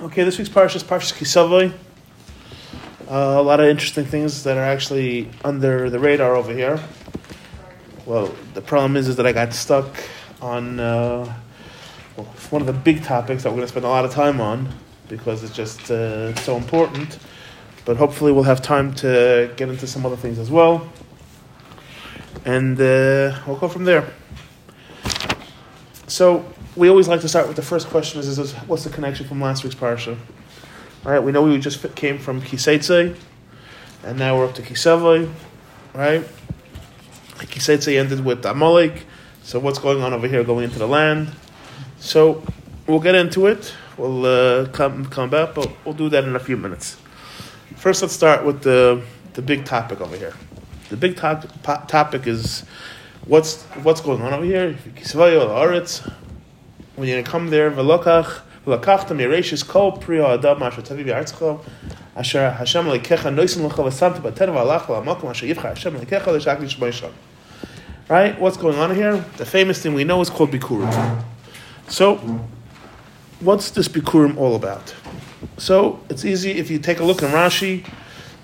Okay, this week's parsha is Parshas Kisavoi. Uh, a lot of interesting things that are actually under the radar over here. Well, the problem is, is that I got stuck on uh, well, one of the big topics that we're going to spend a lot of time on because it's just uh, so important. But hopefully, we'll have time to get into some other things as well, and uh, we'll go from there. So we always like to start with the first question: is, is what's the connection from last week's parsha? All right, we know we just came from Kiseitze, and now we're up to Kisavoi, right? Kiseitze ended with Amalek. So what's going on over here, going into the land? So we'll get into it. We'll uh, come come back, but we'll do that in a few minutes. First, let's start with the the big topic over here. The big to- po- topic is what's what's going on over here. Kisavoi or when you come there, v'lokach v'lokachtam yereshis kol priya adam asher tavi v'artzcho asher Hashem leikecha noisim lecha v'samta b'ten v'alach v'amakom asher yivcha Hashem leikecha l'shak l'shmoishon. Right? What's going on here? The famous thing we know is called Bikurim. So, what's this Bikurim all about? So, it's easy if you take a look in Rashi.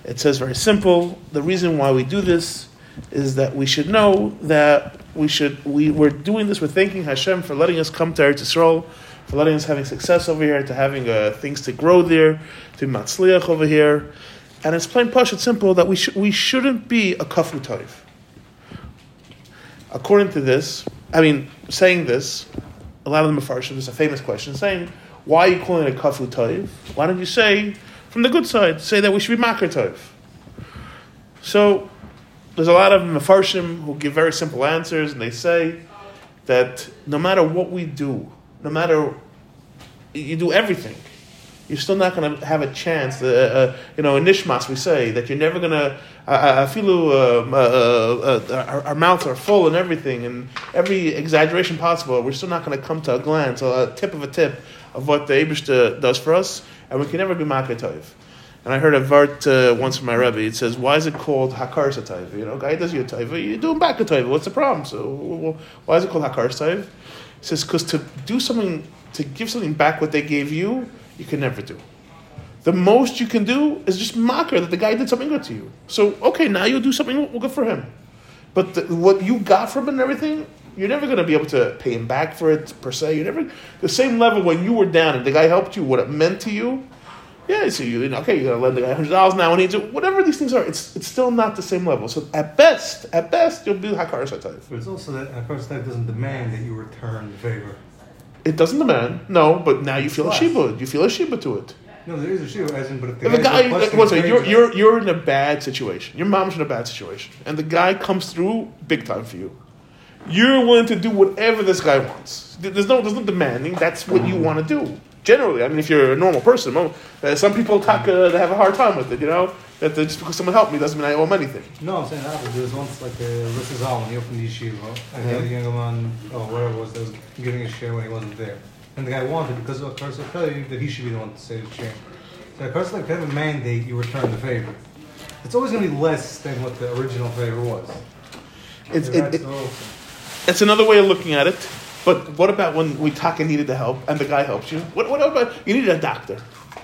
It says very simple. The reason why we do this is that we should know that we should we we're doing this. We're thanking Hashem for letting us come to Eretz Yisrael, for letting us having success over here, to having uh, things to grow there, to matzliach over here, and it's plain pashut simple that we should we shouldn't be a kafu toiv. According to this, I mean, saying this, a lot of the mafarshim is a famous question, saying, "Why are you calling it a kafu toiv? Why don't you say from the good side, say that we should be makar toiv?" So there's a lot of mafarshim who give very simple answers, and they say that no matter what we do, no matter you do everything, you're still not going to have a chance. Uh, uh, you know, in Nishmas we say that you're never going to. I feel our, mouths are full and everything, and every exaggeration possible, we're still not going to come to a glance, a tip of a tip of what the Abishta does for us, and we can never be makatoiv. And I heard a vart uh, once from my rebbe. It says, "Why is it called hakar satayv? You know, guy does your taiva, you're doing back a taiva. What's the problem? So, why is it called hakar satayv? It says because to do something, to give something back what they gave you, you can never do. The most you can do is just mocker that the guy did something good to you. So, okay, now you'll do something good for him. But the, what you got from it and everything, you're never going to be able to pay him back for it per se. You're never the same level when you were down and the guy helped you. What it meant to you, yeah. So you, okay, you're going to lend the guy hundred dollars now, and he do whatever these things are. It's it's still not the same level. So at best, at best, you'll be hakar satayv. But it's also that hakar satayv doesn't demand that you return the favor. It doesn't demand, no, but now you feel a shibud. You feel a shibud to it. No, there is a shiur, as in, but if the If guy, guy's like, one second, you're, you're, you're in a bad situation. Your mom's in a bad situation. And the guy comes through big time for you. You're willing to do whatever this guy wants. There's no, there's no demanding. That's what you want to do. Generally, I mean, if you're a normal person, uh, some people talk, uh, they have a hard time with it, you know? That uh, just because someone helped me doesn't mean I owe them anything. No, I'm saying that, but there was once like a Rishon Zalman, he opened the yeshiva, and the other young man, oh, whatever it was, that was giving a share when he wasn't there. And the guy wanted, because of tell you that he should be the one to say the share. So, course, like, have a mandate, you return the favor. It's always going to be less than what the original favor was. It's, it, it, it's another way of looking at it. But what about when we taka needed the help and the guy helps you? What, what about you needed a doctor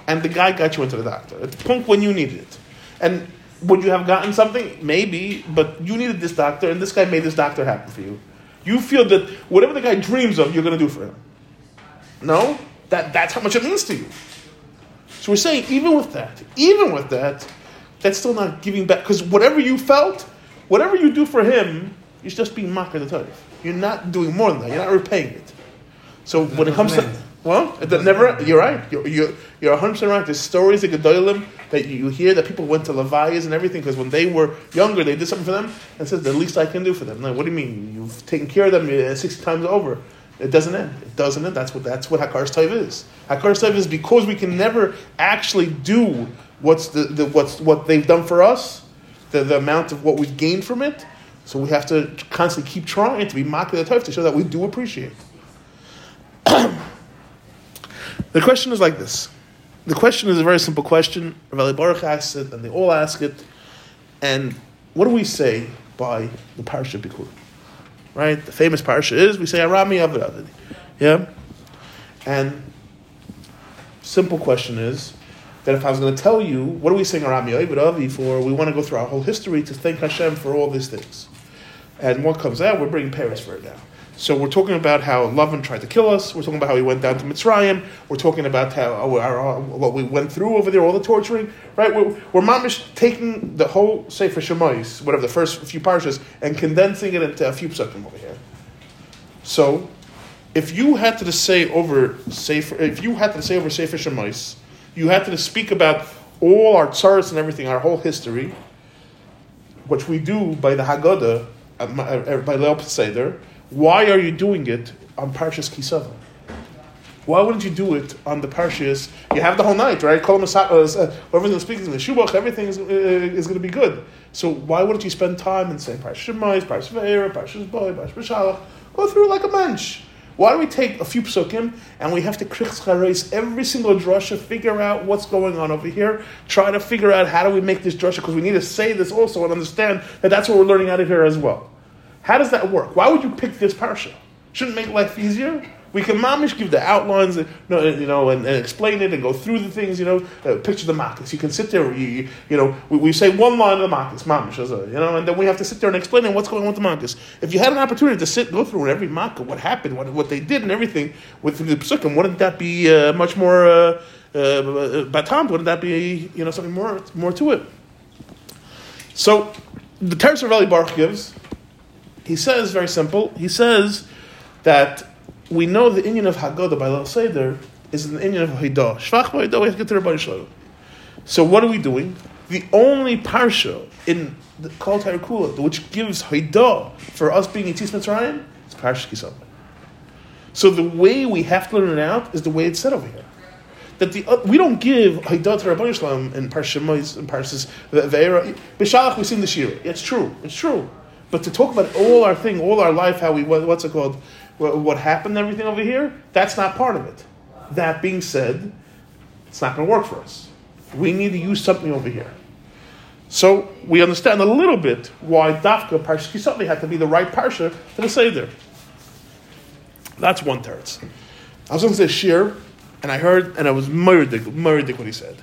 and the guy got you into the doctor at the point when you needed it? And would you have gotten something? Maybe, but you needed this doctor and this guy made this doctor happen for you. You feel that whatever the guy dreams of, you're going to do for him. No? That, that's how much it means to you. So we're saying, even with that, even with that, that's still not giving back. Because whatever you felt, whatever you do for him, you're just being mocked at the time. You're not doing more than that. You're not repaying it. So That when it comes to well, it never. You're right. You're you're you're 100 percent right. There's stories of Gedolim that you hear that people went to Levias and everything because when they were younger, they did something for them and says the least I can do for them. Like, what do you mean? You've taken care of them 60 times over. It doesn't end. It doesn't end. That's what that's what Hakar's Taiv is. Hakar's Taiv is because we can never actually do what's the, the what's what they've done for us, the, the amount of what we've gained from it. So we have to constantly keep trying to be mocking the Taiv to show that we do appreciate. the question is like this. The question is a very simple question. Rav Baruch asks it, and they all ask it. And what do we say by the Parsha Bikur? Right? The famous Parsha is we say Arami Avid. Yeah? And simple question is that if I was going to tell you, what are we saying Aram Avi for? We want to go through our whole history to thank Hashem for all these things. And what comes out, we're bringing Paris for it now. So we're talking about how Lavan tried to kill us. We're talking about how he went down to Mitzrayim. We're talking about how our, our, what we went through over there, all the torturing. Right? We're, we're mamish taking the whole Sefer Shemais, whatever the first few parshas, and condensing it into a few psukim over here. So, if you had to say over Sefer, if you had to say over Sefer Shemais, you had to speak about all our tsaras and everything, our whole history, which we do by the Haggadah, uh, uh, by Leil Seder. Why are you doing it on Parshas Kisava? Why wouldn't you do it on the Parshas? You have the whole night, right? Kol uh, everything speaking in the Shubach, everything is, uh, is going to be good. So why wouldn't you spend time and say Parshas Shemais, Parshas Ve'era, Parshas Boy, Parshas Shalach? Go through like a mensch. Why do we take a few psukim and we have to krichs every single drasha, figure out what's going on over here, try to figure out how do we make this drasha, because we need to say this also and understand that that's what we're learning out of here as well. How does that work? Why would you pick this parsha? Shouldn't make life easier? We can mamish give the outlines, and, you know, and, and, explain it and go through the things, you know, uh, picture the makas. You can sit there, you, you know, we, we, say one line of the makas, mamish, you know, and then we have to sit there and explain what's going on with the makas. If you had an opportunity to sit, go through every makkah, what happened, what, what they did and everything with the psukim, wouldn't that be uh, much more, uh, uh, batam, wouldn't that be, you know, something more, more to it? So, the Teres Baruch gives, he says, very simple, he says that we know the Indian of Haggadah by Leil Seder is an Indian of Haidah. Shvach Haidah, we have to get to. So what are we doing? The only parsha in the Kol Kula which gives Haidah for us being Yitzis Mitzrayim is Parsha Kisavah. So the way we have to learn it out is the way it's said over here. That the uh, we don't give Haidah to Rabbi Shalom in Parsha Mois and Parshas Ve'era. B'Shalach we sing the Shira. It's true. It's true. But to talk about all our thing, all our life, how we what's it called? what happened, everything over here, that's not part of it. That being said, it's not going to work for us. We need to use something over here. So we understand a little bit why Dafka Parsha Kisavli had to be the right Parsha for the Seder. That's one teretz. I was going to say Shir, and I heard, and I was murdered, murdered what he said.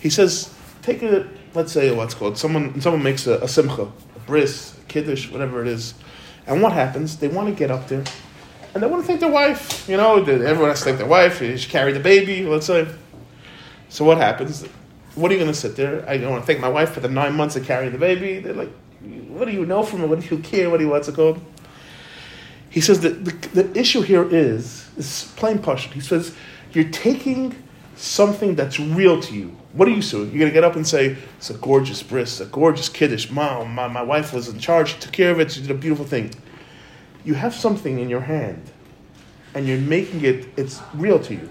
He says, take a, let's say what's called, someone, someone makes a, a simcha, bris, kiddush, whatever it is, and what happens? They want to get up there and they want to thank their wife. You know, everyone has to thank their wife. She carried the baby, let's say. So what happens? What are you going to sit there? I want to thank my wife for the nine months of carrying the baby. They're like, what do you know from it? What do you care? What do you, what's it called? He says that the, the issue here is, is plain passion. He says, you're taking something that's real to you. What are you doing? You're to get up and say, it's a gorgeous bris, a gorgeous kiddush. Mom, my, my wife was in charge. She took care of it. She did a beautiful thing you have something in your hand and you're making it, it's real to you.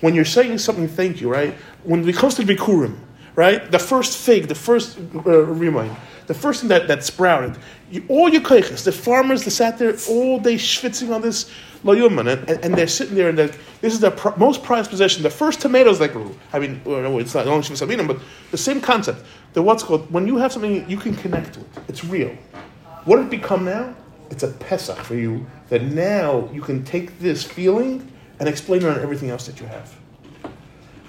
When you're saying something, thank you, right? When it comes to Bikurim, right? The first fig, the first uh, remind, the first thing that, that sprouted, you, all your keiches, the farmers that sat there all day schwitzing on this layuman, and, and, and, they're sitting there and this is their pr- most prized possession. The first tomatoes grew. I mean, it's not only Shivas but the same concept. The what's called, when you have something you can connect to it, it's real. What it become now? it's a Pesach for you that now you can take this feeling and explain it on everything else that you have.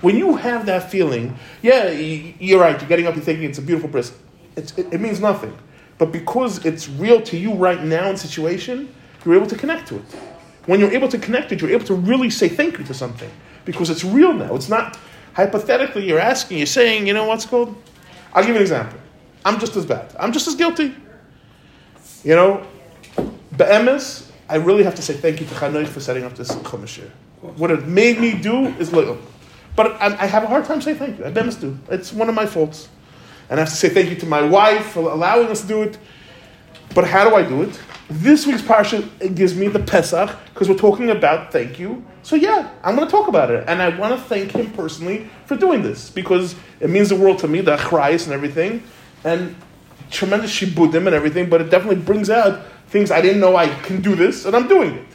When you have that feeling, yeah, you're right, you're getting up and thinking it's a beautiful bris. It, it means nothing. But because it's real to you right now in situation, you're able to connect to it. When you're able to connect to it, you're able to really say thank you to something because it's real now. It's not hypothetically you're asking, you're saying, you know what's called? I'll give you an example. I'm just as bad. I'm just as guilty. You know, Be'emes, I really have to say thank you to Chanoich for setting up this Chumash What it made me do is little. But I, I, have a hard time saying thank you. I be'emes do. It's one of my faults. And I have to say thank you to my wife for allowing us to do it. But how do I do it? This week's parsha gives me the Pesach because we're talking about thank you. So yeah, I'm going to talk about it, and I want to thank him personally for doing this because it means the world to me, the achrayas and everything, and tremendous shibudim and everything. But it definitely brings out things I didn't know I can do this, and I'm doing it.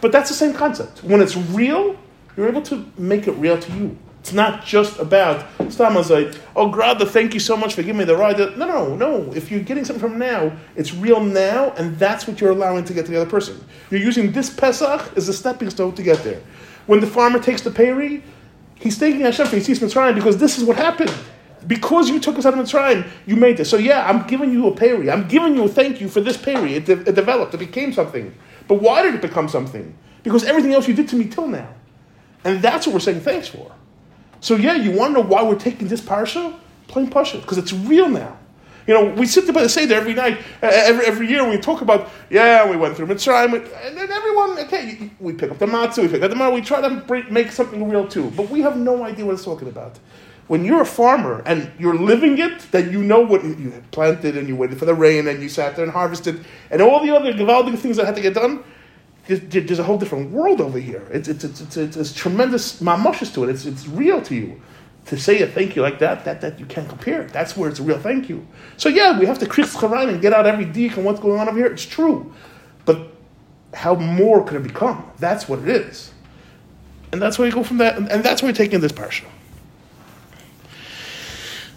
But that's the same concept. When it's real, you're able to make it real to you. It's not just about Stama's like, oh Grada, thank you so much for giving me the ride. No, no, no. If you're getting something from now, it's real now, and that's what you're allowing to get to the other person. You're using this Pesach as a stepping stone to get there. When the farmer takes the payri, He's thanking Hashem for Yitzis Mitzrayim because this is what happened. Because you took us out of Mitzrayim, you made this. So yeah, I'm giving you a peri. I'm giving you a thank you for this peri. It, de- it developed. It became something. But why did it become something? Because everything else you did to me till now. And that's what we're saying thanks for. So yeah, you want to know why we're taking this parsha? Plain parsha, because it's real now. You know, we sit there by the Seder every night, every, every year, we talk about, yeah, we went through Mitzrayim, and then everyone, okay, we pick up the matzah, we pick up the matzah, we try to bring, make something real too. But we have no idea what it's talking about. When you're a farmer and you're living it, then you know what you planted and you waited for the rain and you sat there and harvested, and all the other gewaldige things that had to get done, there's, a whole different world over here. It's, it's, it's, it's, it's, it's tremendous mamushes to it. It's, it's real to you to say a thank you like that, that, that you can't compare. That's where it's a real thank you. So yeah, we have to charaim and get out every dik and what's going on over here. It's true. But how more could it become? That's what it is. And that's where you go from that, and, and that's where you're taking this parsha.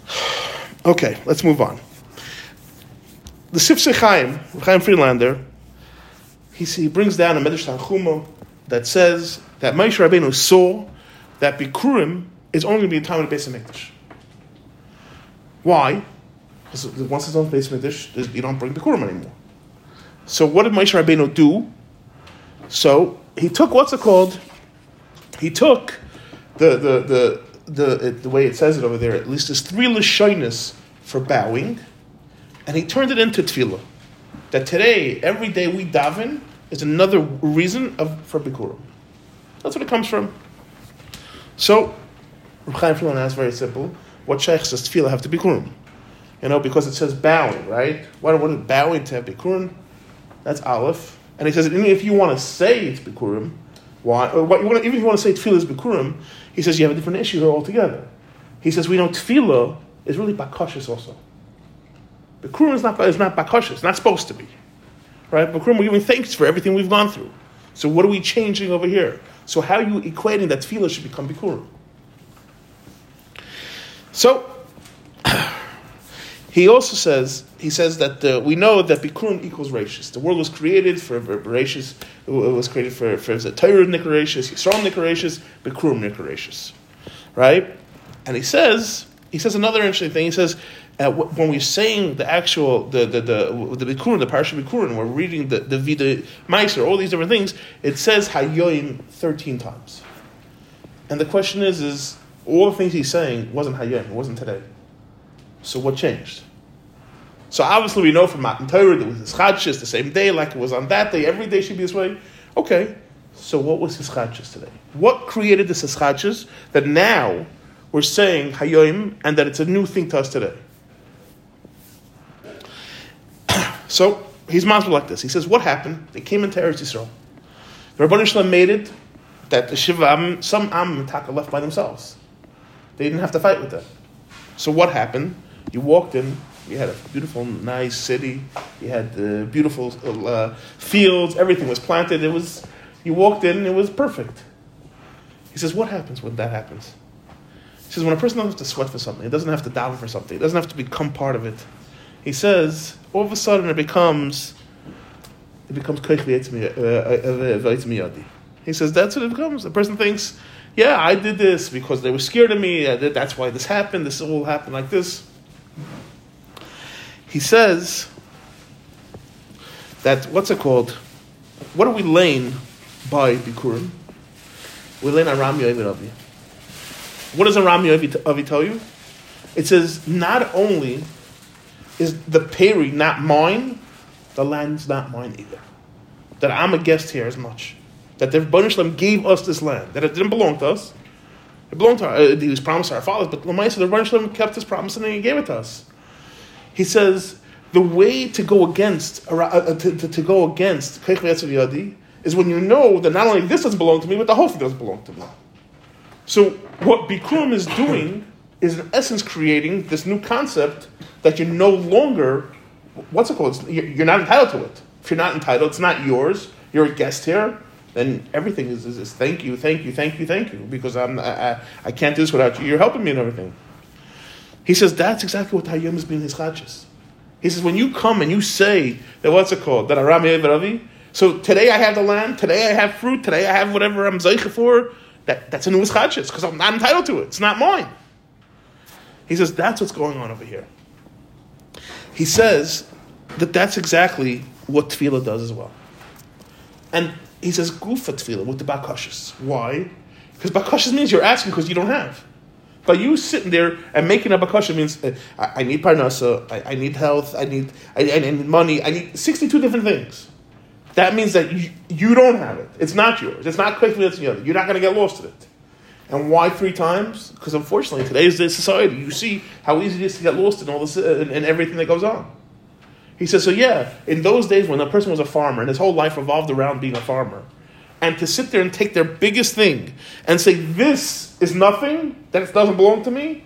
Okay, let's move on. The Sifsei Chaim, Chaim Friedlander, he, he brings down a Medrash Tanchuma that says that Moshe Rabbeinu saw that Bikurim is only going to be a time of the Beis Hamikdash. Why? Because once it's on the Beis Hamikdash, you don't bring Bikurim anymore. So what did Moshe Rabbeinu do? So he took what's it called? He took the the the the, the way it says it over there. At least there's three lashonis for bowing, and he turned it into tefillah. That today, every day we daven is another reason of for bikurim. That's what it comes from. So, Reb Chaim Friedlander asks very simple: What sheikh does tefillah have to bikurim? You know, because it says bowing, right? Why is bowing to have bikurim? That's aleph. And he says, even if you want to say it's bikurim, why? Or what you want to, even if you want to say tefillah is bikurim, he says you have a different issue here altogether. He says we know tefillah is really bakashis also. Bikurim is not is not bakashis. Not supposed to be, right? Bikurim we're giving thanks for everything we've gone through. So what are we changing over here? So how are you equating that tefillah should become bikurim? So he also says he says that uh, we know that Bikurim equals Rashis. The world was created for Rashis. It was created for for the Torah Nikarashis, Yisrael Nikarashis, Bikurim Nikarashis, right? And he says he says another interesting thing. He says uh, when we're saying the actual the the the the Bikurim, the Parsha Bikurim, we're reading the the Vida Meiser, all these different things. It says Hayoim thirteen times, and the question is is all the things he's saying wasn't Hayoim, it wasn't today. So what changed? So obviously we know from Matan Torah that it was his chadshis the same day, like it was on that day. Every day should be this way. Okay. So what was his chadshis today? What created this chadshis that now we're saying hayoim and that it's a new thing to us today? So he's master like this. He says, what happened? They came into Eretz Yisrael. The Rabban Shalom made it that the Shiva some Am Taka left by themselves. They didn't have to fight with them. So what happened? You walked in, you had a beautiful, nice city. You had uh, beautiful uh, fields. Everything was planted. It was. You walked in. It was perfect. He says, "What happens when that happens?" He says, "When a person doesn't have to sweat for something, it doesn't have to daven for something, it doesn't have to become part of it." He says, all of a sudden, it becomes. It becomes uh, He says that's what it becomes. The person thinks, "Yeah, I did this because they were scared of me. That's why this happened. This all happened like this." he says that what's it called? What are we laying by Bikurim? We're laying on Ram Yovi Avi. What does a Ram Yovi Avi tell you? It says not only is the peri not mine, the land's not mine either. That I'm a guest here as much. That the Rebbeinu gave us this land. That it didn't belong to us. It belonged to our, uh, he was promised to our fathers, but Lamaisa, the Rebbeinu kept his promise and he gave it to us. He says the way to go against uh, to, to, to, go against Yadi is when you know that not only this doesn't belong to me, but the whole thing doesn't belong to me. So what Bikurim is doing is in essence creating this new concept that you're no longer what's it called? You're not entitled to it. If you're not entitled, it's not yours. You're a guest here. Then everything is, is, is thank you, thank you, thank you, thank you, because I'm I, I, can't do this without you. You're helping me and everything. He says that's exactly what Hayoim is being his chachis. He says when you come and you say that what's it called that Aram Ravi. So today I have the land. Today I have fruit. Today I have whatever I'm zeicha for. That, that's a new because I'm not entitled to it. It's not mine. He says that's what's going on over here. He says that that's exactly what tefillah does as well. And he says gufa tefillah with the bakashas. Why? Because bakashas means you're asking because you don't have. But you sitting there and making a bakasha means uh, I, I, need parnasa, I, I, need health, I need I, I, need money, I need sixty-two different things. That means that you, you don't have it. It's not yours. It's not quickly it's the other. You're not going to get lost in it. And why three times? Because unfortunately, today's society, you see how easy it is to get lost in all this uh, and, and everything that goes on. He says, so yeah, in those days when a person was a farmer and his whole life revolved around being a farmer, and to sit there and take their biggest thing and say, this is nothing, that doesn't belong to me,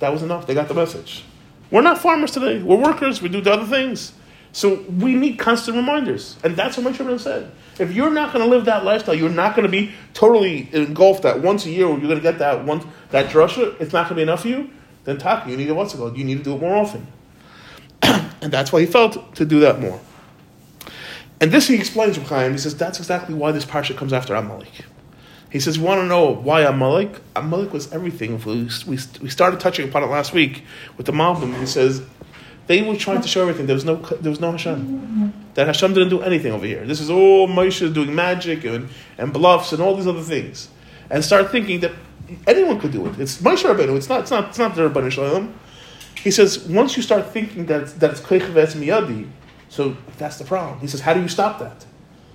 that was enough. They got the message. We're not farmers today. We're workers. We do the other things. So we need constant reminders. And that's what my Moshe said. If you're not going to live that lifestyle, you're not going to be totally engulfed that once a year you're going to get that once that drusha, it's not going to be enough for you, then taka, you need to, what's it called? You need to do it more often. and that's why he felt to do that more. And this he explains with Chaim. He says that's exactly why this parsha comes after Amalek. He says, "You want to know why Amalek? Amalek was everything. We, we, we started touching upon it last week with the Malbim. He says they were trying to show everything. There was no there was no Hashem. That Hashem didn't do anything over here. This is all Moshe doing magic and, and bluffs and all these other things, and start thinking that anyone could do it. It's Moshe Rabbeinu. It's not. It's not. It's not the Rabbeinu Shalom. He says once you start thinking that that it's Kleichavetz Miyadi, so that's the problem. He says, how do you stop that?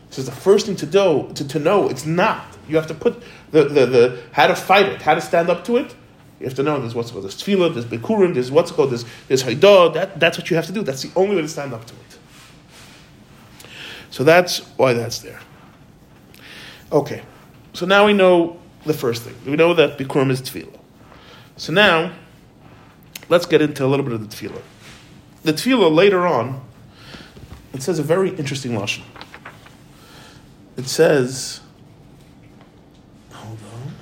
He says the first thing to do to, to know it's not. You have to put the, the, the how to fight it, how to stand up to it. You have to know there's what's called there's tefillah, there's bikurim, there's what's called there's there's haidah. That that's what you have to do. That's the only way to stand up to it. So that's why that's there. Okay, so now we know the first thing. We know that bikurim is tefillah. So now let's get into a little bit of the tefillah. The tefillah later on it says a very interesting lashon. It says, hold on.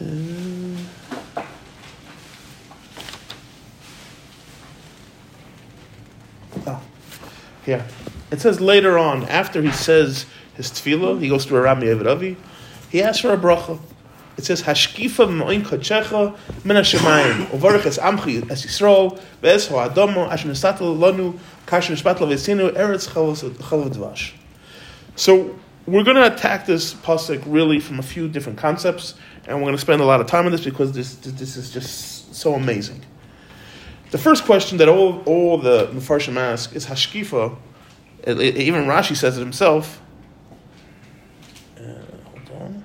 Uh, oh, yeah. It says later on, after he says his tefillah, he goes to a Rami Avi, he asks for a bracha. It says Hashkifa mo'in kachecha min hashemayim es amchi es Yisrael ve'es ha'adomo asher nistatel lanu kasher v'esinu eretz chalav. So we're going to attack this pasuk really from a few different concepts, and we're going to spend a lot of time on this because this this is just so amazing. The first question that all all the Mefarshim ask is Hashkifa. Even Rashi says it himself. Uh, hold on.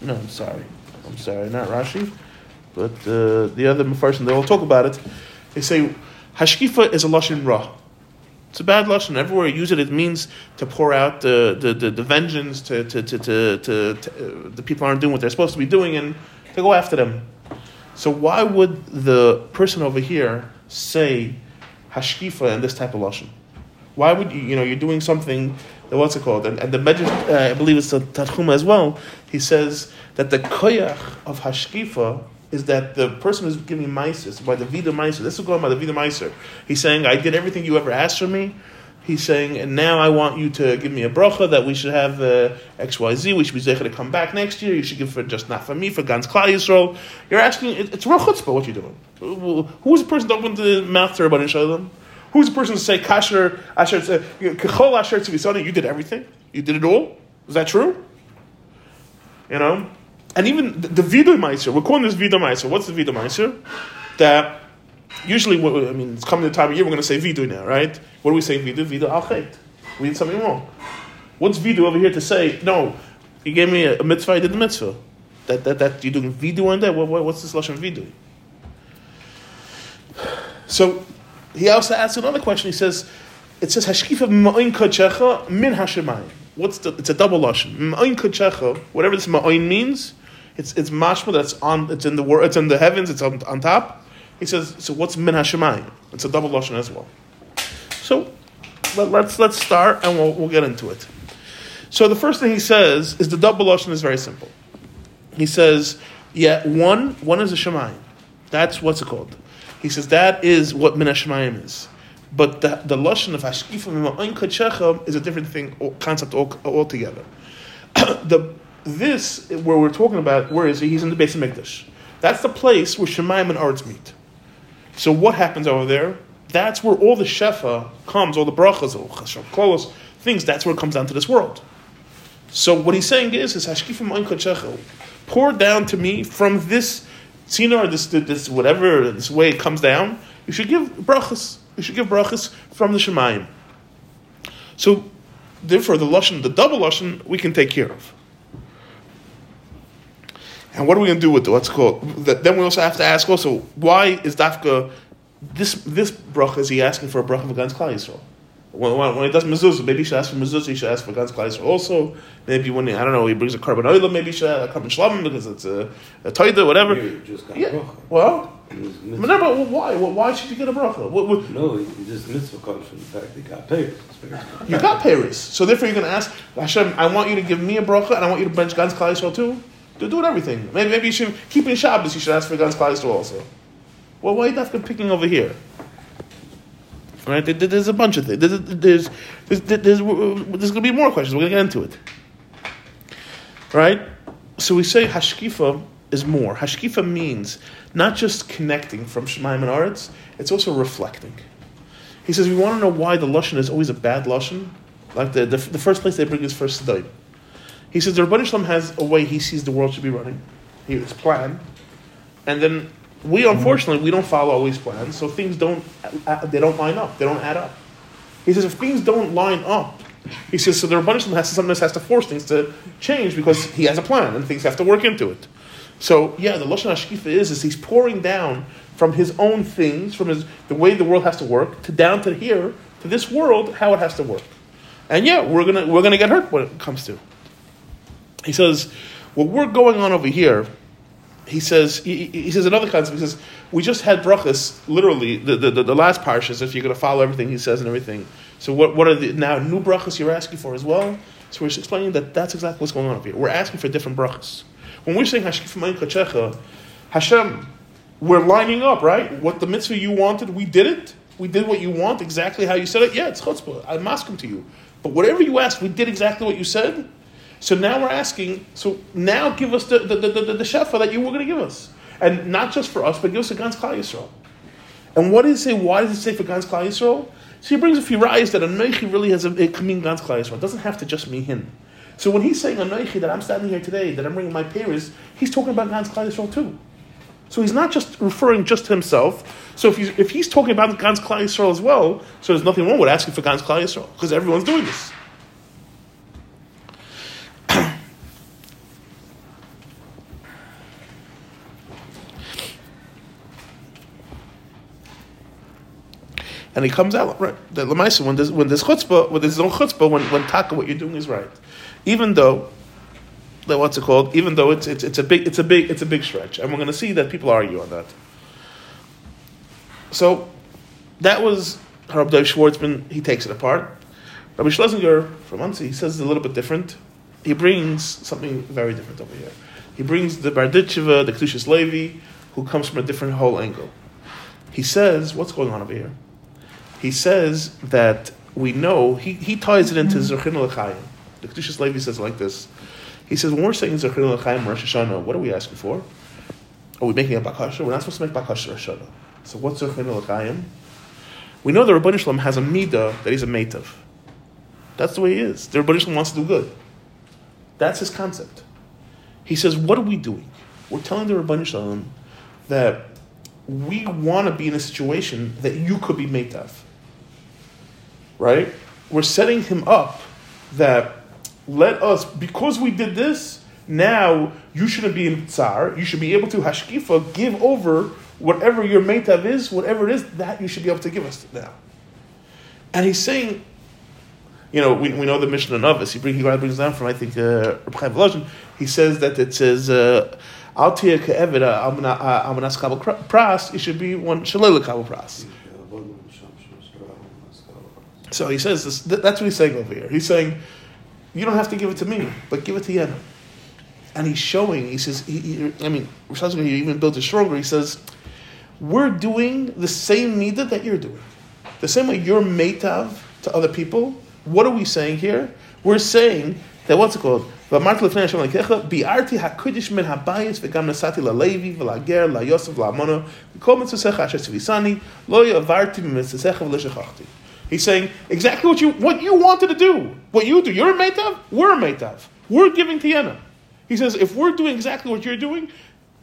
No, I'm sorry. I'm sorry, not Rashi, but uh, the other Mefarshim, they all talk about it. They say Hashkifa is a Lashon Ra. It's a bad Lashon. Everywhere you use it, it means to pour out the, the, the, the vengeance to, to, to, to, to, to uh, the people aren't doing what they're supposed to be doing and to go after them. So why would the person over here say Hashkifa in this type of Lashon? Why would you, you know, you're doing something what's it called? And, and the uh, I believe it's the Tanchuma as well. He says that the koyach of hashkifa is that the person who's giving meiser by the vida meiser. This is going by the vida meiser. He's saying, "I did everything you ever asked for me." He's saying, and now I want you to give me a bracha that we should have uh, X, Y, Z. We should be zecher to come back next year. You should give for just not for me, for Gans Klal Yisrael. You're asking, it, it's real chutzpah what you're doing. Who's the person that opened the mouth to Rabban Shalom? Who's the person to say kasher asher kechol asher tzivisani? You did everything. You did it all. Is that true? You know, and even the, the meiser. We're calling this vidu meiser. What's the vidu meiser? That usually, I mean, it's coming the time of year. We're going to say vidu now, right? What do we say vidu? Vidu al We did something wrong. What's vidu over here to say? No, you gave me a, a mitzvah. I did the mitzvah. That that that you're doing vidu on that. What, what, what's this lashon vidu? So he also asks another question. He says, it says hashkifa ma'oin kachecha min hashemayim. What's the? It's a double lashon. Ma'oin kachecha. Whatever this ma'oin means, it's it's mashma that's on. It's in the world. It's in the heavens. It's on, on top. He says, so what's min hashemayim? It's a double lashon as well. So let, us let's, let's start and we'll we'll get into it. So the first thing he says is the double lashon is very simple. He says, yeah, one one is a shemayim. That's what's it called. He says that is what Minashmayim is. But the, the Lashon of Kachecha is a different thing, concept altogether. the, this, where we're talking about, where is he? He's in the base of Mikdash. That's the place where Shemayim and Arts meet. So what happens over there? That's where all the Shefa comes, all the brachas, all the things, that's where it comes down to this world. So what he's saying is, is Hashkifim pour down to me from this tzina, this, this whatever, this way it comes down, you should give brachas. You should give brachas from the Shemayim. So, therefore, the lashon, the double lashon, we can take care of. And what are we going to do with the, what's called? Then we also have to ask also, why is Dafka, this, this bracha, is he asking for a bracha against Klal Yisrael? When, when, he does mezuzah, maybe he should ask for mezuzah, he should ask for Gans Klal also. Maybe when, he, I don't know, he brings a carbon oil, maybe he should have a carbon shlam because it's a, a taida, whatever. yeah. Well, Remember, well, why? Why should you get a bracha? What, what? No, this mitzvah comes from the fact that you got payers. You got payers. So therefore you're going to ask, Hashem, I want you to give me a bracha and I want you to bench Gans Klal Yisrael too. Do, do it everything. Maybe, maybe you should keep in Shabbos, you should ask for Gans Klal Yisrael also. Well, why are you not picking over here? Right? There's a bunch of things. There's, there's, there's, there's, there's going to be more questions. We're going to get into it. Right? So we say Hashkifa is more. Hashkifa means not just connecting from Shemaim and Aretz, it's also reflecting. He says, we want to know why the Lashon is always a bad Lashon. Like the, the, the first place they bring is first Sedai. He says, the Rabban Shalom has a way he sees the world should be running. He has plan. And then we unfortunately we don't follow these plans, so things don't uh, they don't line up. They don't add up. He says if things don't line up, he says so the Rebbeinu has to, sometimes has to force things to change because he has a plan and things have to work into it. So yeah, the lashon hashkifa is is he's pouring down from his own things, from his the way the world has to work, to down to here to this world how it has to work. And yeah, we're gonna we're gonna get hurt when it comes to. He says what we're going on over here he says he, he, says another concept. He says we just had brachas, literally the, the, the, last parshas. If you're going to follow everything he says and everything, so what what are the now new brachas you're asking for as well? So we're explaining that that's exactly what's going on over here. We're asking for different brachas. When we're saying Hashkif Hashem, we're lining up right. What the mitzvah you wanted, we did it. We did what you want exactly how you said it. Yeah, it's chutzpah. I'm asking to you. But whatever you asked, we did exactly what you said. So now we're asking, so now give us the, the, the, the, the shefa that you were going to give us. And not just for us, but give us a Gans Klal Yisrael. And what does it say? Why does it say for Gans Klal Yisrael? So he brings a few rise that Anoichi really has a, it can mean Gans Klal Yisrael. It doesn't have to just mean him. So when he's saying Anoichi, that I'm standing here today, that I'm bringing my peers, he's talking about Gans Klal Yisrael too. So he's not just referring just to himself. So if he's, if he's talking about Gans Klal Yisrael as well, so there's nothing wrong with asking for Gans Klal Yisrael, because everyone's doing this. And he comes out right. The lemaisa when there's when there's chutzpah, when there's no chutzpah, when when taka, what you're doing is right, even though. What's it called? Even though it's, it's, it's a big it's a big it's a big stretch, and we're going to see that people argue on that. So, that was Rabbi Dave Schwartzman. He takes it apart. Rabbi Schlesinger from Monsey, he says it's a little bit different. He brings something very different over here. He brings the Bardicheva, the Kedushas Levi, who comes from a different whole angle. He says, what's going on over here? He says that we know, he, he ties it into mm-hmm. Zerchin L'chaim. The Kedushas Levi says like this. He says, when we're saying Zerchin L'chaim Rosh Hashanah, what are we asking for? Are we making a bakasha? We're not supposed to make bakasha Rosh Hashanah. So what's Zerchin L'chaim? We know the Rabban Shalom has a midah that he's a metav. That's the way he is. The Shalom wants to do good. That's his concept. He says, what are we doing? We're telling the Rabban Shalom that we want to be in a situation that you could be metav right? We're setting him up that let us, because we did this, now you shouldn't be in tsar. You should be able to hashkifa give over whatever your metav is, whatever it is, that you should be able to give us now. And he's saying, you know, we, we know the mission of Novis. He, bring, he brings down from I think uh, He says that it says. Uh, al kabel pras. It should be one shalila kabel pras. So he says this, that's what he's saying over here. He's saying, you don't have to give it to me, but give it to Yena. And he's showing, he says, he, he, I mean, he even built it stronger. He says, we're doing the same midah that you're doing. The same way you're meitav to other people. What are we saying here? We're saying that what's it called? ואמרתי לפני השם אלוקיך, ביארתי הקודש מן הבייס וגם נסעתי ללוי ולגר, ליוסף, לאמונו, וכל מצוסיך אשר ציוויסני, לא יעברתי ממצוסיך ולא שכחתי. He's saying exactly what you what you wanted to do. What you do. You're a meitav, we're a meitav. We're giving tiyana. He says, if we're doing exactly what you're doing,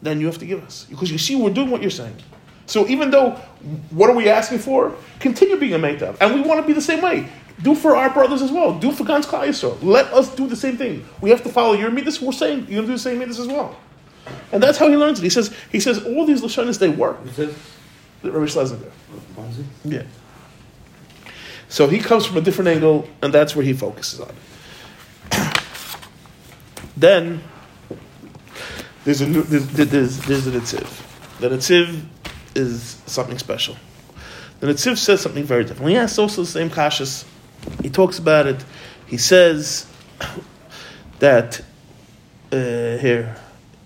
then you have to give us. Because you see, we're doing what you're saying. So even though, what are we asking for? Continue being a meitav. And we want to be the same way. Do for our brothers as well. Do for Yisrael. Let us do the same thing. We have to follow your midas. We're saying you're going to do the same midas as well. And that's how he learns it. He says, he says all these lashonis they work. He says, the Rabbi Schlesinger. Yeah. So he comes from a different angle, and that's where he focuses on. then there's a new, there's, there's, there's a netziv. The netziv is something special. The netziv says something very different. He asks also the same kashas. He talks about it. He says that uh, here.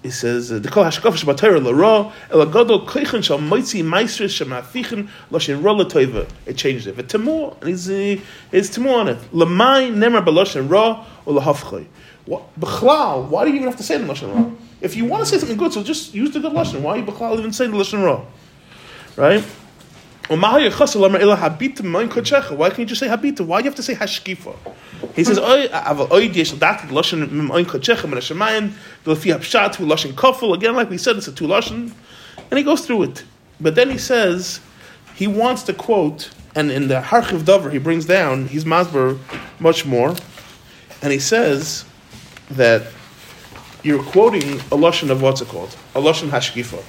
He says, "The kol hashkafish b'Torah l'ra el agadol koichen shal moitzi meisters shemafichen loshin ra l'toiva." It changes it. V'temur, and he's uh, he's temur on it. Lamai nemer b'loshin ra or lahafchay. What b'chlal? Why do you even have to say the loshin ra? If you want to say something good, so just use the good loshin. Why are you b'chlal even saying the loshin ra? Right? Why can't you just say habita? Why do you have to say hashkifa? He says. Again, like we said, it's a two loshen, and he goes through it. But then he says he wants to quote, and in the Harchiv Dover he brings down he's masber much more, and he says that you're quoting a loshen of what's it called a loshen hashkifa.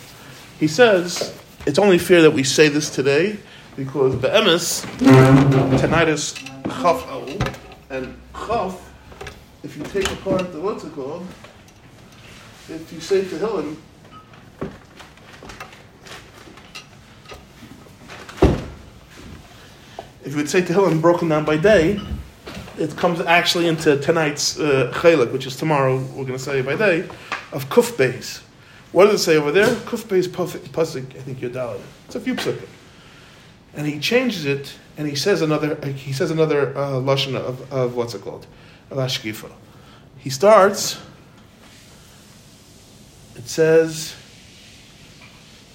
He says it's only fair that we say this today because be'emes tonight is chaf Elul, and chaf. If you take apart the what's it called, if you say Tehillim. If you would say Tehillim broken down by day, it comes actually into tonight's uh, chalik, which is tomorrow. We're going to say by day of kuf beis. What does it say over there? Kuf beis pasuk. I think Yodalad. It's a few psukim, and he changes it, and he says another. He says another uh, lashon of, of what's it called, of ashkifa. He starts. It says,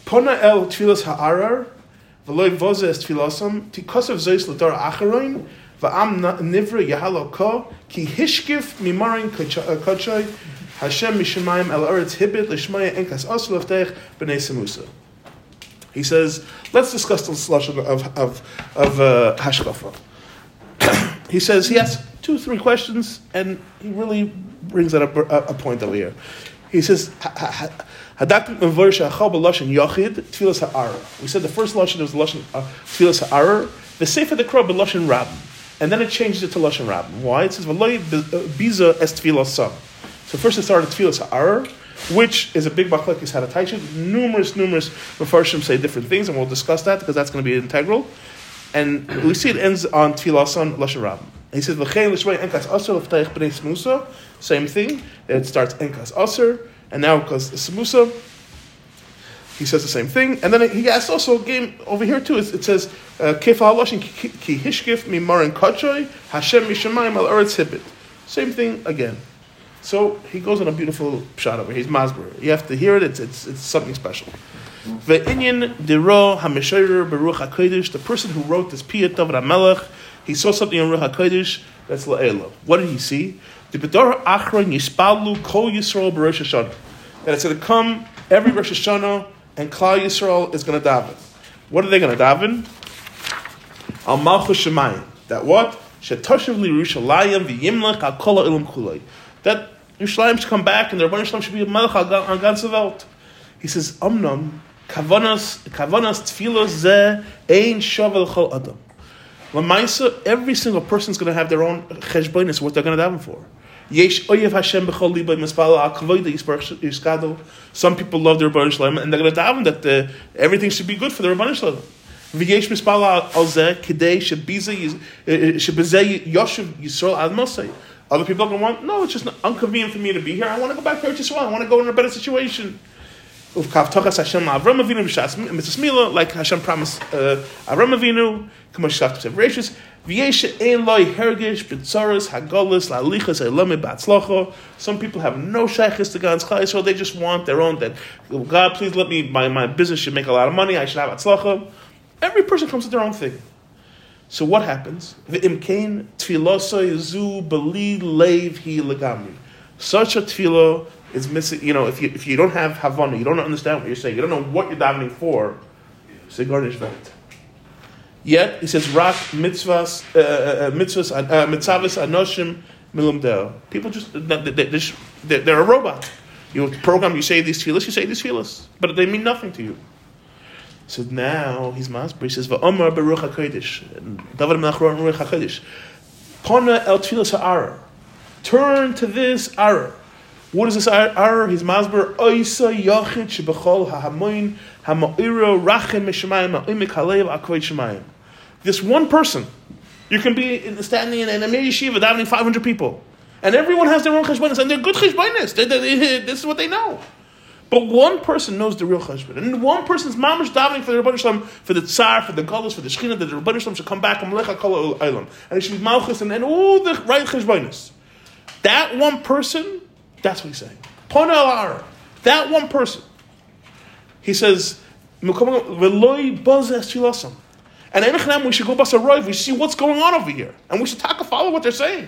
"Pona el tfilas ha'arar, v'loy voze es tfilasam, tikosav zois l'dar acharoin, v'am nivra yahalo ko, ki hishkif mimarin kachay, Hashem mishemayim el eretz hibit l'shmaya enkas asul avteich b'nei semusa." He says, let's discuss the lashon of of of uh, hashkafa. he says he has two three questions, and he really brings up a, a point over here. He says. We said the first lashon was lashon uh, tfilas ha'ara. The sefer the krah b'lashon rabim, and then it changes it to lashon rabim. Why? It says v'loy biza es tfilas sam. So first it started tfilas ha'ara, which is a big machlekes it. Numerous, numerous mafarshim say different things, and we'll discuss that because that's going to be integral. And we see it ends on tfilas on lashon. He says v'chein l'shmei enkas aser l'fteich b'nei smusa. Same thing. It starts enkas aser, and now because smusa, he says the same thing. And then he asks also game over here too. It says uh, kef ha'loshin ki hishkif mi marin kachoy Hashem mishamayim al eretz hibit. Same thing again. So he goes on a beautiful shot over. He's masber. You have to hear it. It's it's, it's something special. Ve'inyan dero hamishoyer beruch hakodesh. The person who wrote this piyat David Hamelech, he saw something in Ruach Hakodesh that's la'ela. What did he see? The bedor achron yispalu kol Yisrael b'Rosh Hashanah. That it's going to come every Rosh Hashanah and Klal Yisrael is going to daven. What are they going to daven? Al Malchus Shemayim. That what? Shetoshev li Yerushalayim v'yimlech al kol ha'olam kulei. That Yerushalayim should come back and the Rebbeinu Shalom should be a melech on ganze Welt. He says, Omnam, kavanas, kavanas tfilos ze ein shovel chol adam. Lamaisa, every single person is going to have their own cheshbonis, what they're going to daven for. Yesh oyev Hashem b'chol liba mispala al kavoida yiskado. Some people love the Rebbeinu Shalom and they're going to daven that the, everything should be good for the mispala al zeh kidei shebiza eh, eh, shebizeh yoshev yisrael ad mosei. Other people are going to want, no, it's just inconvenient for me to be here. I want to go back to Eretz Yisrael. I want to go in a better situation. Like Hashem promised uh, Avram Avinu, b'atzlocho. Some people have no shaykhis to God's chayis, so they just want their own, that, God, please let me, my, my business should make a lot of money, I should have atzlocha. Every person comes with their own thing. So what happens? Zu leiv hi. Such a tefillah is missing. You know, if you if you don't have havana, you don't understand what you're saying. You don't know what you're davening for. Say garnish that. Yet he says rak mitzvahs uh, uh, mitzvahs uh, mitzvahs anoshim milumdeo. People just they- they- they- they're, they're a robot. You program, you say these tefillahs, you say these tefillahs, but they mean nothing to you. So now he's masber. He says, "Va'omar beruch hakodesh." David Melech Ruach Hakodesh. Pona el tefillas ha'arer. Turn to this arer. What is this arer? He's masber. Oisa yachid shebechol ha'hamoin ha'ma'iro rachem mishamayim ha'imik halev akvay shemayim. This one person, you can be in, standing in, in a Mir yeshiva davening 500 people, and everyone has their own cheshbonis, and they're good cheshbonis. This is what they know. But one person knows the real cheshbon, and one person's mamash davening for the Rebbeinu Shalom, for the Tsar, for the Golos, for the Shechina, that the Rebbeinu Shalom should come back and Melecha Kol Eilam, and it should be Malchus and, and all the right cheshbonis. That one person, that's what he's saying. Pona Ara. That one person. He says, "Veloi bozes chilasam." And Enochnam, we should go basaroiv. We should see what's going on over here, and we should take a follow what they're saying.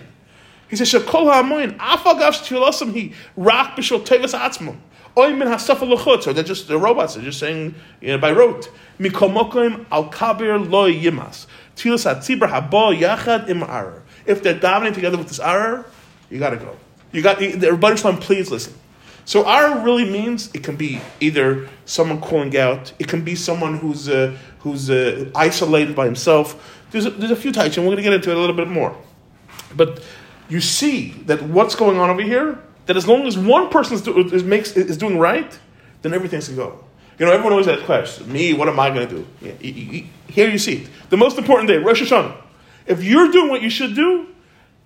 He says, "Shekol ha'amoyin afagav chilasam he rak b'shol tevis atzmum." Oy min hasafa l'chutz, or they're just they're robots. They're just saying you know, by rote. Mikomokim al kabir loy yimas. Tfilas hatzibur haba yachad im arer. If they're davening together with this arer, you got to go. You got everybody. Shalom, please listen. So arer really means it can be either someone calling out. It can be someone who's uh, who's uh, isolated by himself. There's a, there's a few types, and we're to get into it a little bit more. But you see that what's going on over here, that as long as one person is, do, is, makes, is doing right, then everything's going to go. You know, everyone always has questions. Me, what am I going to do? Yeah, Here you see it. The most important day, Rosh Hashanah. If you're doing what you should do,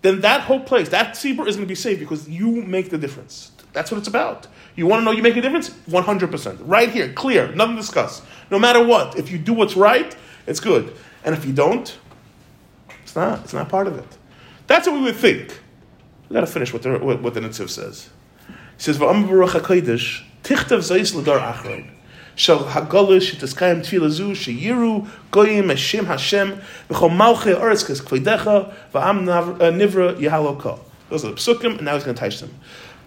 then that whole place, that tzibur is going to be safe because you make the difference. That's what it's about. You want to know you make a difference? 100%. Right here, clear, nothing to discuss. No matter what, if you do what's right, it's good. And if you don't, it's not. It's not part of it. That's what we would think. We got to finish what the, what, what the Netziv says. He says, "V'am baruch hakodesh tichtav zayis l'dar achrein." Shal hagolish shetiskayim tefila zu sheyiru goyim Hashem Hashem v'chol malchei oretz v'am nav- uh, nivra yehaloka. Those are the psukim, and now he's going to teach them.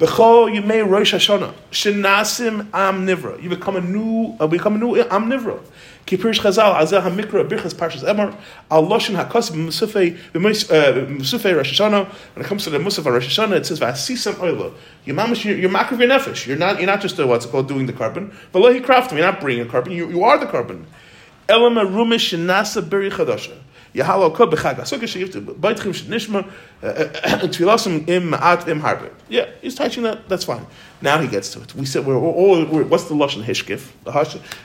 B'chol yimei Rosh Hashanah shenasim am nivra. You become a new, uh, become a new am nivra. Ki pirish Chazal azeh hamikra birchas parshas Emor al loshen hakos b'musafei b'musafei Rosh Hashanah. When it comes to the musaf Rosh Hashanah, it says v'asisam oila. You're mamish, you're, you're your nefesh. You're not, you're not just uh, what's called doing the carbon. V'lo hi kraftim. You're not bringing a carbon. You, you are the carbon. Elam arumish shenasa beri chadasha. Yahalo sheyivtu b'aytchim shenishma uh, uh, uh, tfilasim im ma'at im harbe. Yeah, he's touching that. That's fine. Now he gets to it. We said we're all. We're, what's the lashon hishkif? The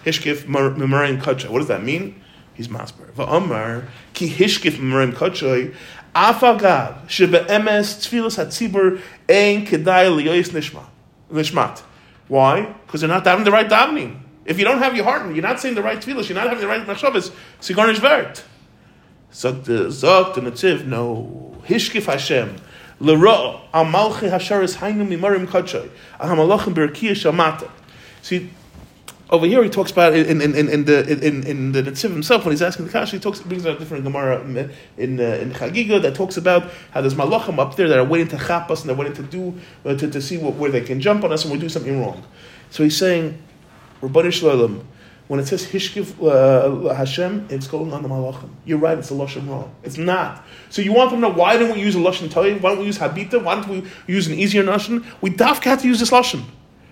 hishkif memorim kacha. What does that mean? He's masber. Va'amar ki hishkif memorim kacha. Afagav shebe'emes tfilas hatzibur ein kedai liyois nishma nishmat. Why? Because they're not having the right davening. If you don't have your heart, you're not saying the right tefillas, you're not having the right machshavas, so you're garnish vert. Sagt the Netziv, no. Hishkif Hashem. L'ro al malchi hasharis hainu mimarim kachay. Al hamalachim berkiya shamata. See, over here he talks about in, in, in, in the in, in the Netziv himself when he's asking the kasha he talks brings out a different gemara in in, uh, in Chagiga that talks about how there's malachim up there that are waiting to chap us and they're waiting to do uh, to, to see what, where they can jump on us and we do something wrong. So he's saying, Rabbanu Shalom, when it says Hishkif uh, Hashem, it's going on the Malachim. You're right, it's a Lashon wrong. It's not. So you want them to know why don't we use a Lashon Toy? Why don't we use Habita? Why don't we use an easier Lashon? We dafka have to use this Lashon.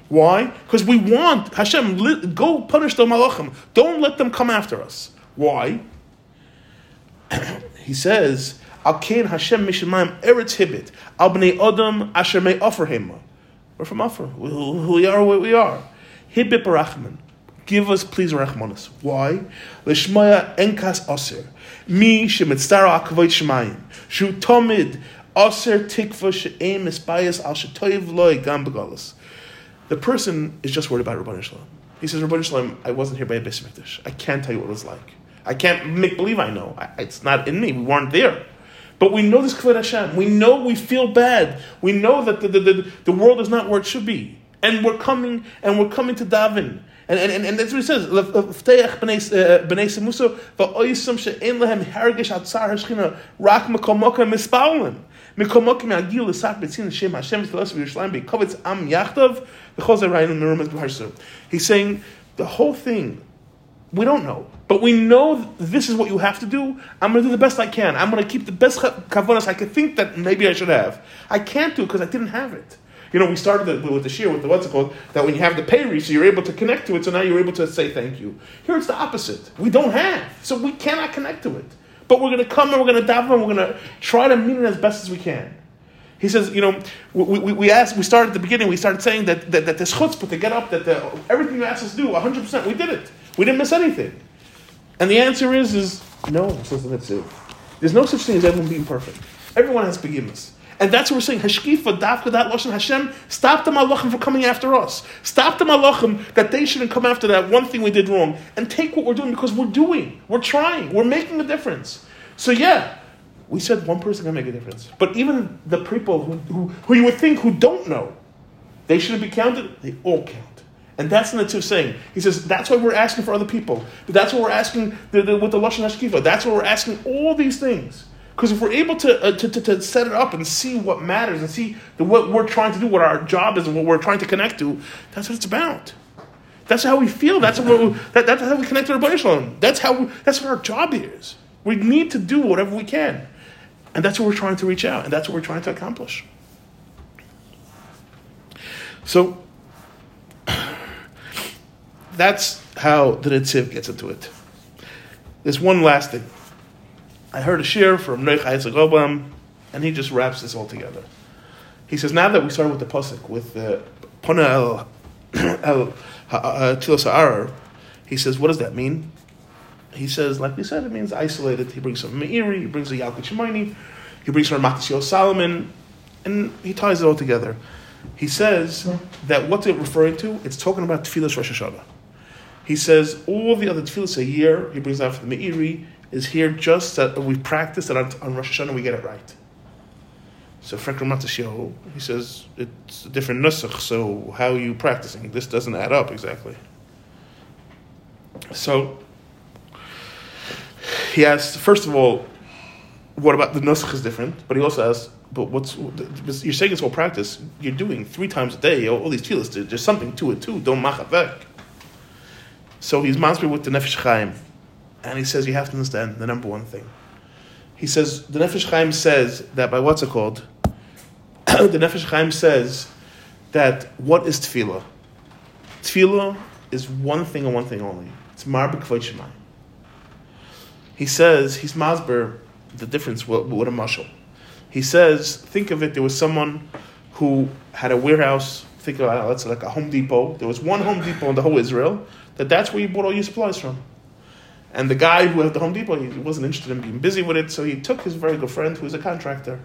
Why? Because we want Hashem, li- go punish the Malachim. Don't let them come after us. Why? he says, Al Hashem Mishamayim Eretz Hibit, Al Bnei Adam Asher May offer him. We're from Offer. We, we are what we are. Hibit Barachman. Give us, please, Rachmanis. Why? Lishmaya Enkas Aser. Mi Shemitzara Akavoit Shemayim. Shu Tomid Aser Tikva She'em Esbayas Al Shetoiv Loi Gam Begalas. The person is just worried about Rabban Shalom. He says, Rabbi Shalom, I wasn't here by a Mikdash. I can't tell you what it was like. I can't make believe I know. I, it's not in me. We weren't there. But we know this Kvod Hashem. We know we feel bad. We know that the, the, the, the world is not where it should be. And we're coming, and we're coming to daven. And, and, and, and that's what he says. "V'teach b'nei uh, b'nei semuso v'oyisum she'en lehem hergish atzar hashchina rak mekomoka mispaulen. Mekomoka me'agil l'sat b'tzin Hashem Hashem v'telos v'Yerushalayim b'kovitz am yachtav v'chol zerayin merumas b'harsu. He's saying the whole thing, we don't know. But we know this is what you have to do. I'm going to do the best I can. I'm going to keep the best kavanas I could think that maybe I should have. I can't do because I didn't have it. You know, we started the, with the shear, with the what's it called, that when you have the payri, so you're able to connect to it, so now you're able to say thank you. Here it's the opposite. We don't have, so we cannot connect to it. But we're going to come and we're going to daven and we're going to try to meet it as best as we can. He says, you know, we, we, we asked, we started at the beginning, we started saying that, that, that this chutzpah to get up, that the, everything you asked us to do, 100%, we did it. We didn't miss anything. And the answer is, is no, says the. There's no such thing as everyone being perfect. Everyone has beginnings. And that's what we're saying. Hashkifa, dafka, that Lashon Hashem, stop the malachim from coming after us. Stop the malachim that they shouldn't come after that one thing we did wrong. And take what we're doing because we're doing. We're trying. We're making a difference. So yeah, we said one person can make a difference. But even the people who, who, who you would think who don't know, they shouldn't be counted, they all count. And that's the Netziv saying. He says that's why we're asking for other people. That's what we're asking the, the, with the Lashon Hashkifa. That's what we're asking all these things. Because if we're able to, uh, to, to, to, set it up and see what matters and see the, what we're trying to do, what our job is and what we're trying to connect to, that's what it's about. That's how we feel. That's, what we, that, that's how we connect to Baruch Shalom. That's, how we, that's what our job is. We need to do whatever we can. And that's what we're trying to reach out. And that's what we're trying to accomplish. So, that's how the Netziv gets into it. There's one last thing. I heard a shir from Neich Isaac and he just wraps this all together. He says, now that we started with the pasuk with the Pona el, el uh, Tilos he says, what does that mean? He says, like we said, it means isolated. He brings some Meiri, he brings a Yalkut he brings from Matisyahu Salomon, and he ties it all together. He says that what's it referring to? It's talking about Tfilas Rosh Hashanah. He says all the other tefillas a year he brings out for the Meiri is here just that we practice it on, on Rosh Hashanah we get it right. So Frank Ramatashio, he says it's a different nusach. So how are you practicing? This doesn't add up exactly. So he asks first of all, what about the nusach is different? But he also asks, but what's you're saying it's all practice? You're doing three times a day. All, all these tefillas, there's something to it too. Don't machavek. So he's master with the Nefesh Chaim. And he says you have to understand the number one thing. He says, the Nefesh Chaim says that by what's it called? the Nefesh Chaim says that what is tefillah? Tefillah is one thing and one thing only. It's marbek Shemai. He says, he's masber, the difference with, with a mashal. He says, think of it, there was someone who had a warehouse, think about it, let's say like a Home Depot. There was one Home Depot in the whole Israel, that that's where you bought all your supplies from. And the guy who had the Home Depot, he wasn't interested in being busy with it, so he took his very good friend who's a contractor.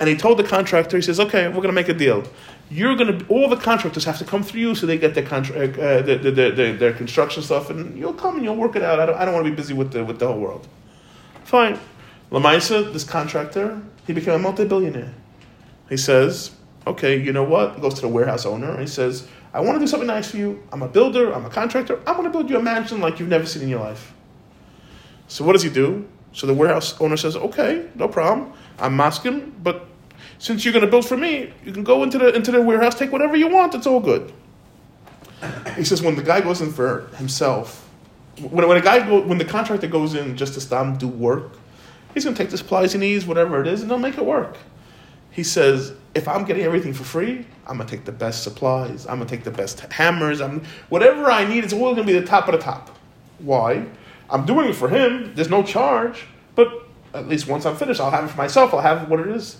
And he told the contractor, he says, okay, we're going to make a deal. You're going to, all the contractors have to come through you so they get their, contract, uh, their, their, their, their, construction stuff, and you'll come and you'll work it out. I don't, I don't want to be busy with the, with the whole world. Fine. Lamaisa, this contractor, he became a multi-billionaire. He says, okay, you know what? He goes to the warehouse owner and he says, I want to do something nice for you. I'm a builder, I'm a contractor. I want to build you a mansion like you've never seen in your life. So what does he do? So the warehouse owner says, okay, no problem. I'm masking, but since you're going to build for me, you can go into the, into the warehouse, take whatever you want. It's all good. He says when the guy goes in for himself, when, when a guy go, when the contractor goes in just to stop do work, he's going to take the supplies he needs, whatever it is, and they'll make it work. He says, if I'm getting everything for free, I'm gonna take the best supplies. I'm gonna take the best hammers. I'm whatever I need. It's all gonna be the top of the top. Why? I'm doing it for him. There's no charge, but at least once I'm finished, I'll have it for myself. I'll have what it is.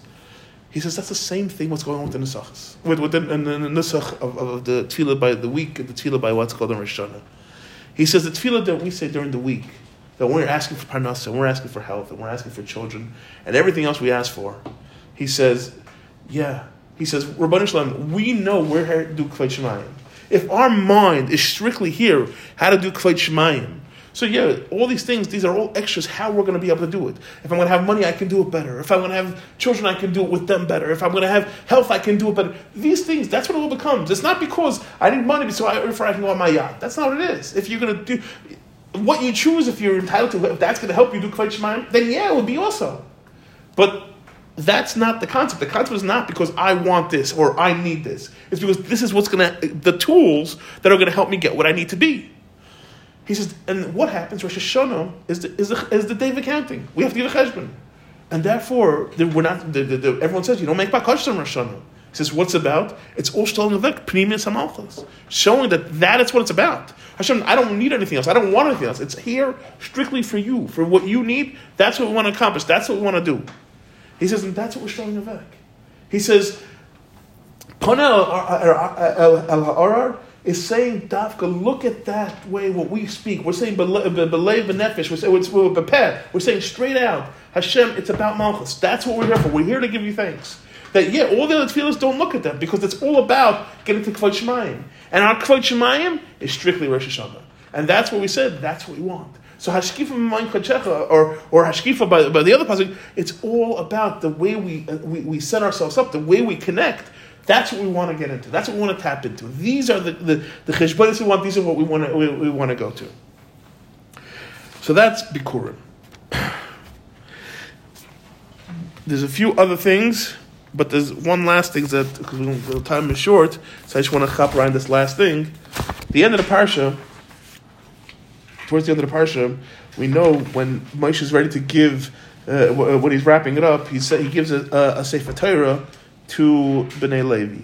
He says that's the same thing. What's going on with the nisachs, with with the, the, the nisach of, of the tefillah by the week, the tefillah by what's called the Rosh. He says the tefillah that we say during the week, that we're asking for parnasa, and we're asking for health, and we're asking for children, and everything else we ask for. He says, yeah. He says, Rabban Shalom, we know we're here to do Kvay Shemayim. if our mind is strictly here, how to do kvayt shemayim. So yeah, all these things, these are all extras. How we're going to be able to do it. If I'm going to have money, I can do it better. If I'm going to have children, I can do it with them better. If I'm going to have health, I can do it better. These things, that's what it all becomes. It's not because I need money so I, if I can go on my yacht. That's not what it is. If you're going to do what you choose, if you're entitled to, if that's going to help you do kvayt shemayim, then yeah, it would be also. But that's not the concept. The concept is not because I want this or I need this. It's because this is what's going to, the tools that are going to help me get what I need to be. He says, and what happens? Rosh Hashanah is the, is the, is the day of accounting. We have to give a cheshbon. And therefore, we're not, the, the, the, everyone says, you don't make bakash on Rosh Hashanah. He says, what's about? It's all nevek, pnimius hamalchus. Showing that that is what it's about. Hashem, I don't need anything else. I don't want anything else. It's here strictly for you, for what you need. That's what we want to accomplish. That's what we want to do. He says, and that's what we're showing nevek. He says, is saying, Dafka, look at that way what we speak. We're saying belev benefesh. We're saying we're, we're, we're saying straight out, Hashem, it's about Malchus. That's what we're here for. We're here to give you thanks. That yeah, all the other tefillahs don't look at them because it's all about getting to Kvod Shemayim. And our Kvod Shemayim is strictly Rosh Hashanah. And that's what we said, that's what we want. So Hashkifa Mayin Kachecha, or or Hashkifa by, by the other pasuk, it's all about the way we, uh, we we set ourselves up, the way we connect. That's what we want to get into. That's what we want to tap into. These are the the, the cheshbonis we want. These are what we want to we, we want to go to. So that's bikurim. There's a few other things, but there's one last thing that because the time is short, so I just want to chop around this last thing. The end of the parsha towards the end of the parsha, we know when Moshe is ready to give, uh, when he's wrapping it up, he sa- he gives a, a, a Sefer Torah to Bnei Levi.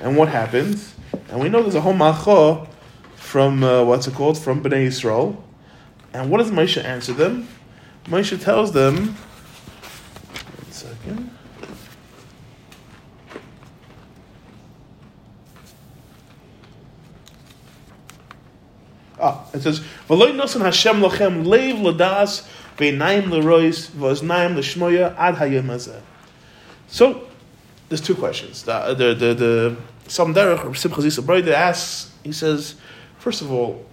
And what happens? And we know there's a whole macha from, uh, what's it called, from Bnei Yisrael. And what does Moshe answer them? Moshe tells them, one second. Ah, it says, "V'loy nosan Hashem lochem leiv ladas ve'nayim lerois v'oznayim l'shmoya ad hayom hazeh." So, there's two questions. The the the, some derech Simcha Zisa asks. He says, first of all,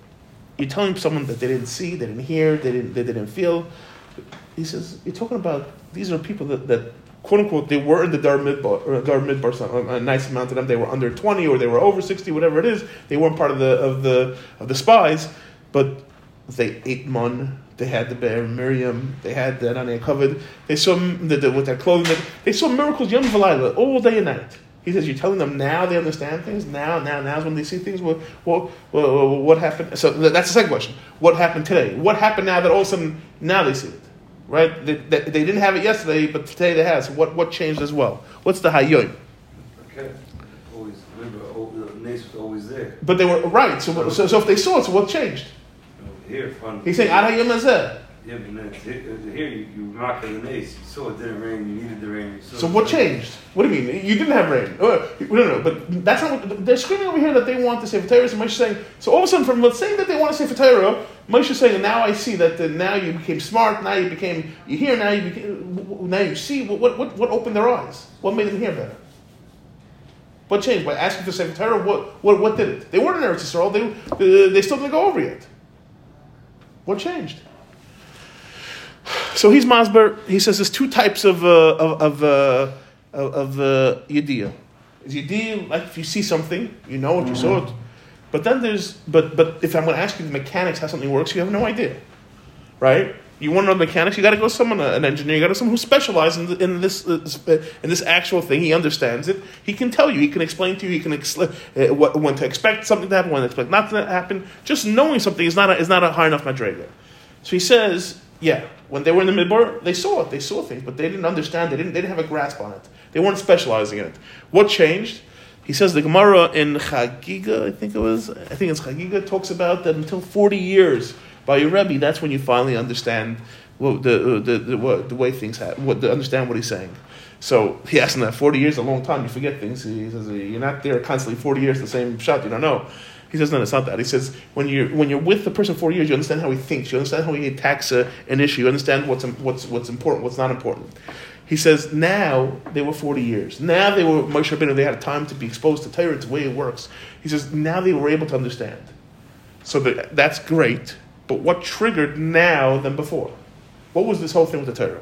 you're telling someone that they didn't see, they didn't hear, they didn't they didn't feel. He says, you're talking about these are people that, that quote unquote they were in the Dar Midbar, or Dar Midbar, some- uh, a nice amount of them. They were under twenty or they were over sixty, whatever it is. They weren't part of the of the of the spies, but they ate mun. They had the be'er Miriam. They had the Anania covered. They saw the, the, with their clothing. They, saw miracles yom v'layla all day and night. He says, "You're telling them now they understand things. Now, now, now's when they see things. What, what, what, what happened? So that's the second question. What happened today? What happened now that all of a sudden now they see it? Right? They, they, they didn't have it yesterday, but today they have. So what, what changed as well? What's the hayoim? Okay. Always, remember, the nace was always there. But they were right. So, so, so if they saw it, so what changed? Fun. He's saying, "Ad hayom hazeh." Yeah, but then here, you, you rock the nace. You saw it didn't rain. You needed the rain. So what changed? What do you mean? You didn't have rain. Uh, No, no, no. But that's not. What, they're screaming over here that they want to Sefer Torah. So Moshe saying. So all of a sudden, from let's that they want to Sefer Torah, Moshe is saying, now I see that uh, now you became smart. Now you became you hear. Now you became, now you see. What, what what what opened their eyes? What made them hear better? What changed by asking for Sefer Torah? What what what did it? They weren't in Eretz Yisrael. They uh, they still didn't go over yet. What changed? So he's Masber. He says there's two types of uh, of of uh, of, uh, yediyah. Is yediyah like if you see something, you know it, you saw it. But then there's but but if I'm going to ask you the mechanics how something works, you have no idea, right? You want to know mechanics, you got to go to someone, uh, an engineer, you got to someone who specializes in, in this uh, in this actual thing. He understands it. He can tell you. He can explain to you. He can ex- uh, what, when to expect something to happen, when to expect not to happen. Just knowing something is not a, is not a high enough madrega. So he says, yeah, when they were in the midbar, they saw it, they saw things, but they didn't understand, they didn't, they didn't have a grasp on it. They weren't specializing in it. What changed? He says the Gemara in Chagiga, I think it was, I think it's Chagiga, talks about that until 40 years by your Rebbe, that's when you finally understand what the, uh, the, the, what, the way things happen, what, to understand what he's saying. So he asked him that 40 years is a long time, you forget things. He says, uh, you're not there constantly 40 years, the same shot, you don't know. He says, no, it's not that. He says, when you're, when you're with the person for years, you understand how he thinks, you understand how he attacks a, an issue, you understand what's, what's, what's important, what's not important. He says now they were 40 years. Now they were Moshe Rabbeinu. They had time to be exposed to Torah. The way it works. He says now they were able to understand. So that, that's great. But what triggered now than before? What was this whole thing with the Torah?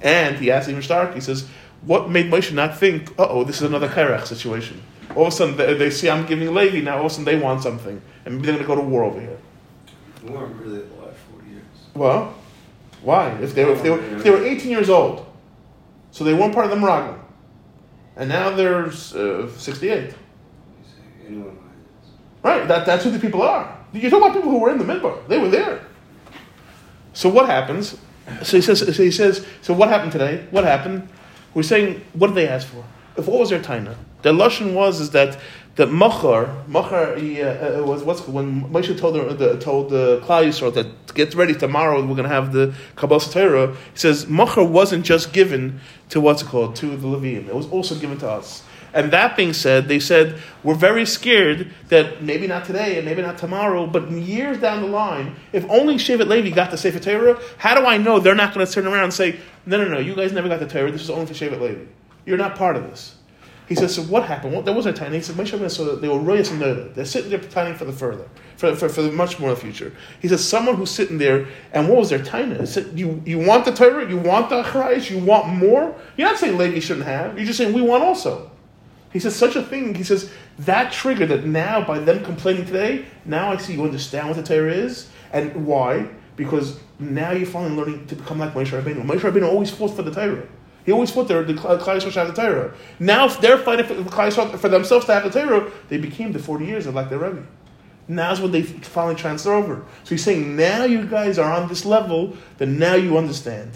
And he asks even Stark. He says, what made Moshe not think, uh oh, this is another Korach situation? All of a sudden they, they see I'm giving Levi. Now all of a sudden they want something, and maybe they're going to go to war over here. We weren't really alive 40 years. Well, why? If they were, if they were, if they were 18 years old, so they weren't part of the Meraglim, and now they're uh, 68. Anyone. Right, that, that's who the people are. You're talking about people who were in the midbar. They were there. So what happens? So he says. So he says. So what happened today? What happened? We're saying, what did they ask for? If what was their taina? Their lashon was is that that machar machar uh, uh, was what's when Moshe told the, the told the Klal Yisrael that get ready tomorrow we're going to have the Kabbalah Torah. He says machar wasn't just given to what's called to the Levim. It was also given to us. And that being said, they said, we're very scared that maybe not today and maybe not tomorrow, but years down the line, if only Shevet Levi got the Sefer Torah, how do I know they're not going to turn around and say, no, no, no, you guys never got the Torah, this is only for Shevet Levi. You're not part of this. He says, so what happened? What, there was a time. He said, Moshe Rabbeinu they were royas and. They're sitting there planning for the further, for, for, for the much more future. He says, someone who's sitting there, and what was their? He said, you, you want the Torah? You want the Acharayis? You want more? You're not saying Levi shouldn't have. You're just saying we want also. He says such a thing. He says that trigger that now by them complaining today, now I see you understand what the Torah is and why. Because now you're finally learning to become like Moshe Rabbeinu. Moshe Rabbeinu always fought for the Torah. He always fought the Klal Yisrael should have the Torah. Now if they're fighting for, the for themselves to have the Torah, they became the 40 years of like their Rebbe. Now's when they finally transfer over. So he's saying now you guys are on this level, then now you understand.